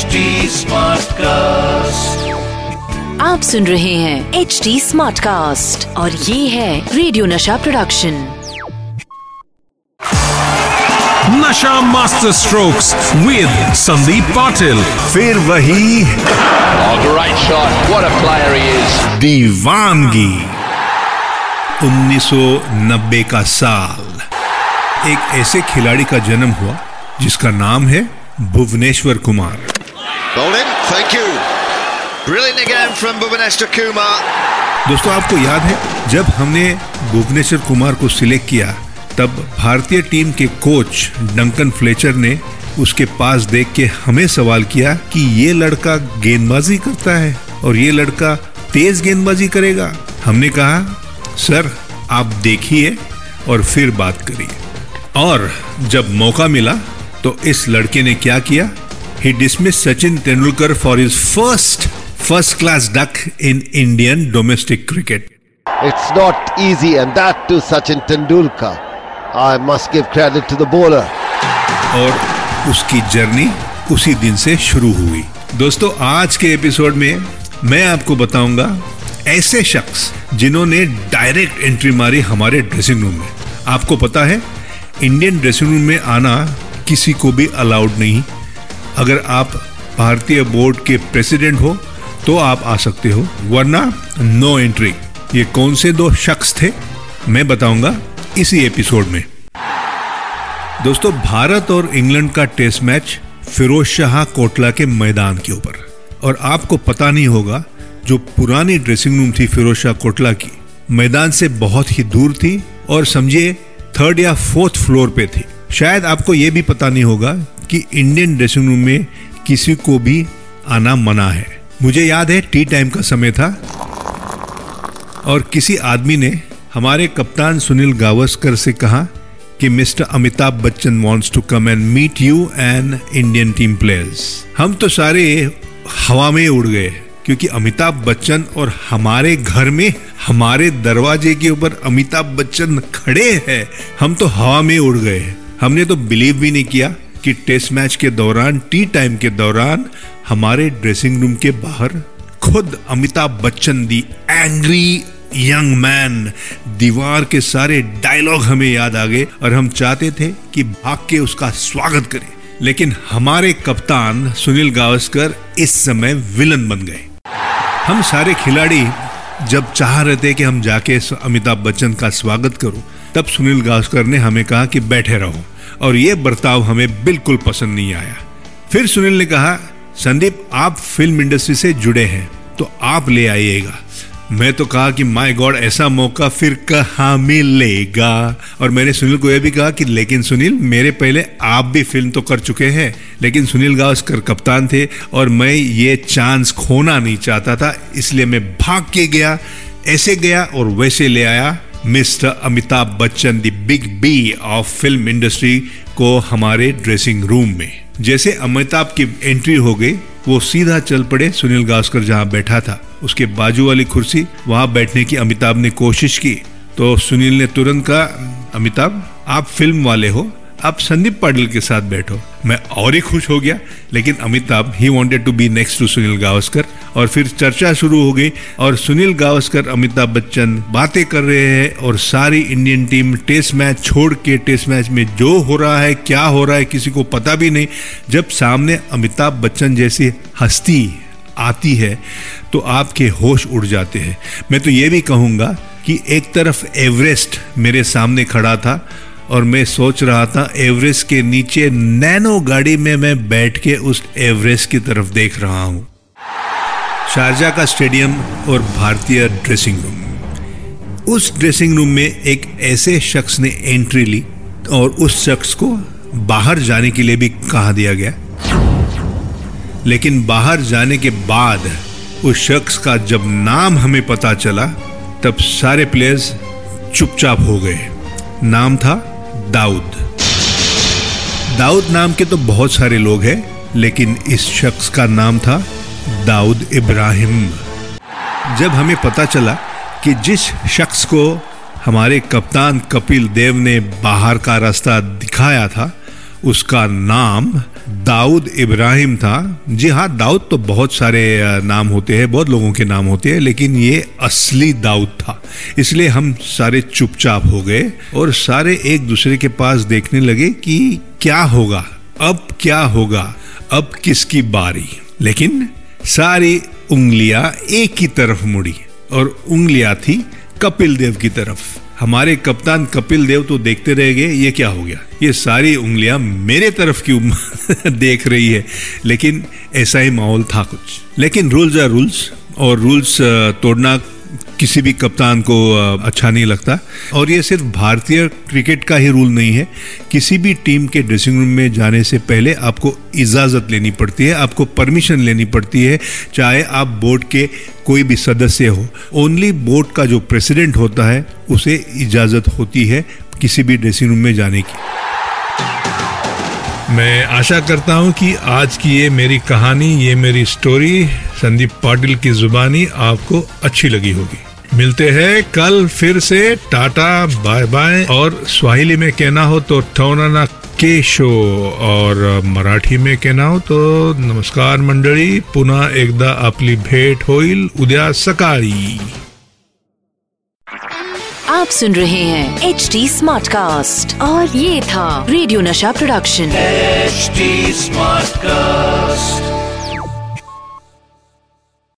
HD Smartcast. आप सुन रहे हैं एच डी स्मार्ट कास्ट और ये है radio Nasha production Nasha master strokes with Sandeep Patil. फिर वही Oh, दीवानगी। 1990 का साल। एक ऐसे खिलाड़ी का जन्म हुआ जिसका नाम है Bhuvneshwar Kumar. Bowled in, thank you. Brilliant again from Bhuvaneshwar Kumar. दोस्तों आपको याद है जब हमने भुवनेश्वर कुमार को सिलेक्ट किया तब भारतीय टीम के कोच डंकन फ्लेचर ने उसके पास देख के हमें सवाल किया कि ये लड़का गेंदबाजी करता है और ये लड़का तेज गेंदबाजी करेगा हमने कहा सर आप देखिए और फिर बात करिए और जब मौका मिला तो इस लड़के ने क्या किया ही dismiss Sachin Tendulkar for his first first class duck in Indian domestic cricket It's not easy, and that to Sachin Tendulkar. I must give credit to the bowler. और उसकी जर्नी उसी दिन से शुरू हुई दोस्तों आज के एपिसोड में मैं आपको बताऊँगा ऐसे शख्स जिन्होंने डायरेक्ट एंट्री मारी हमारे ड्रेसिंग रूम में आपको पता है इंडियन ड्रेसिंग रूम में आना किसी को भी अलाउड नहीं अगर आप भारतीय बोर्ड के प्रेसिडेंट हो तो आप आ सकते हो। वरना नो एंट्री ये कौन से दो शख्स थे? मैं बताऊँगा इसी एपिसोड में। दोस्तों, भारत और इंग्लैंड का टेस्ट मैच फिरोज शाह कोटला के मैदान के ऊपर। और आपको पता नहीं होगा, जो पुरानी ड्रेसिंग रूम थी फिरोज शाह कोटला की, मैदान से बहुत ही दूर थी और समझिए थर्ड या फोर्थ फ्लोर पे थी। शायद आपको यह भी पता नहीं होगा कि इंडियन ड्रेसिंग रूम में किसी को भी आना मना है। मुझे याद है टी टाइम का समय था और किसी आदमी ने हमारे कप्तान सुनील गावस्कर से कहा कि mister Amitabh Bachchan wants to come and meet you and Indian team players हम तो सारे हवा में उड़ गए, क्योंकि अमिताभ बच्चन और हमारे घर में, हमारे दरवाजे के ऊपर अमिताभ बच्चन खड़े हैं। हम तो हवा में उड़ गए। हमने तो बिलीव भी नहीं किया। कि टेस्ट मैच के दौरान, टी टाइम के दौरान हमारे ड्रेसिंग रूम के बाहर खुद Amitabh Bachchan, the angry young man, Deewar के सारे डायलॉग हमें याद आ गए और हम चाहते थे कि भाग के उसका स्वागत करें। लेकिन हमारे कप्तान सुनील गावस्कर इस समय विलन बन गए। हम सारे खिलाड़ी जब चाह रहे थे कि हम जाके अमिताभ बच्चन का स्वागत करूँ, तब सुनील गावस्कर ने हमें कहा कि बैठे रहो। और ये बर्ताव हमें बिल्कुल पसंद नहीं आया। फिर सुनील ने कहा, संदीप, आप फ़िल्म इंडस्ट्री से जुड़े हैं तो आप ले आइएगा। मैं तो कहा कि, माय गॉड, ऐसा मौका फिर कहाँ मिलेगा? और मैंने सुनील को यह भी कहा कि, लेकिन सुनील, मेरे पहले आप भी फ़िल्म तो कर चुके हैं, लेकिन सुनील गावस्कर कप्तान थे और मैं ये चांस खोना नहीं चाहता था, इसलिए मैं भाग के गया, ऐसे गया और वैसे ले आया। Mister Amitabh Bachchan the big B of film industry को हमारे ड्रेसिंग रूम में। जैसे अमिताभ की एंट्री हो गई, वो सीधा चल पड़े सुनील गास्कर जहाँ बैठा था। उसके बाजू वाली कुर्सी, वहाँ बैठने की अमिताभ ने कोशिश की। तो सुनील ने तुरंत कहा, अमिताभ, आप फ़िल्म वाले हो आप संदीप पाटिल के साथ बैठो। मैं और ही खुश हो गया, लेकिन अमिताभ ही wanted to be next to Sunil Gavaskar. और फिर चर्चा शुरू हो गई और सुनील गावस्कर, अमिताभ बच्चन बातें कर रहे हैं और सारी इंडियन टीम टेस्ट मैच छोड़ के टेस्ट मैच में जो हो रहा है, क्या हो रहा है, किसी को पता भी नहीं। जब सामने अमिताभ बच्चन जैसी हस्ती आती है तो आपके होश उड़ जाते हैं। मैं तो ये भी कहूँगा कि एक तरफ़ एवरेस्ट मेरे सामने खड़ा था और मैं सोच रहा था, एवरेस्ट के नीचे नैनो गाड़ी में मैं बैठ के उस एवरेस्ट की तरफ़ देख रहा हूँ। शारजा का स्टेडियम और भारतीय ड्रेसिंग रूम। उस ड्रेसिंग रूम में एक ऐसे शख्स ने एंट्री ली और उस शख्स को बाहर जाने के लिए भी कहा दिया गया। लेकिन बाहर जाने के बाद उस शख्स का जब नाम हमें पता चला, तब सारे प्लेयर्स चुपचाप हो गए। नाम था दाऊद। दाऊद नाम के तो बहुत सारे लोग हैं, लेकिन इस शख्स का नाम था दाऊद इब्राहिम। जब हमें पता चला कि जिस शख्स को हमारे कप्तान कपिल देव ने बाहर का रास्ता दिखाया था उसका नाम दाऊद इब्राहिम था। जी हाँ दाऊद तो बहुत सारे नाम होते हैं, बहुत लोगों के नाम होते हैं, लेकिन ये असली दाऊद था। इसलिए हम सारे चुपचाप हो गए और सारे एक दूसरे के पास देखने लगे कि क्या होगा, अब क्या होगा, अब किसकी बारी। लेकिन सारी उंगलियाँ एक ही तरफ़ मुड़ी और उंगलियाँ थी कपिल देव की तरफ़। हमारे कप्तान कपिल देव तो देखते रह गए, ये क्या हो गया? ये सारी उंगलियाँ मेरे तरफ़ क्यों देख रही है? लेकिन ऐसा ही माहौल था कुछ। लेकिन रूल्स आर रूल्स और रूल्स तोड़ना किसी भी कप्तान को अच्छा नहीं लगता। और ये सिर्फ़ भारतीय क्रिकेट का ही रूल नहीं है। किसी भी टीम के ड्रेसिंग रूम में जाने से पहले आपको इजाज़त लेनी पड़ती है, आपको परमिशन लेनी पड़ती है, चाहे आप बोर्ड के कोई भी सदस्य हो। ओनली बोर्ड का जो प्रेसिडेंट होता है, उसे इजाज़त होती है किसी भी ड्रेसिंग रूम में जाने की। मैं आशा करता हूँ कि आज की ये मेरी कहानी, ये मेरी स्टोरी, संदीप पाटिल की जुबानी आपको अच्छी लगी होगी। मिलते हैं। कल फिर से टाटा बाय बाय। और स्वाहिली में कहना हो तो ठौना के शो। और मराठी में कहना हो तो नमस्कार मंडळी पुन्हा एकदा आपली भेट होईल उद्या सकाळी। आप सुन रहे हैं एच डी स्मार्ट कास्ट और ये था radio Nasha production HD smart cast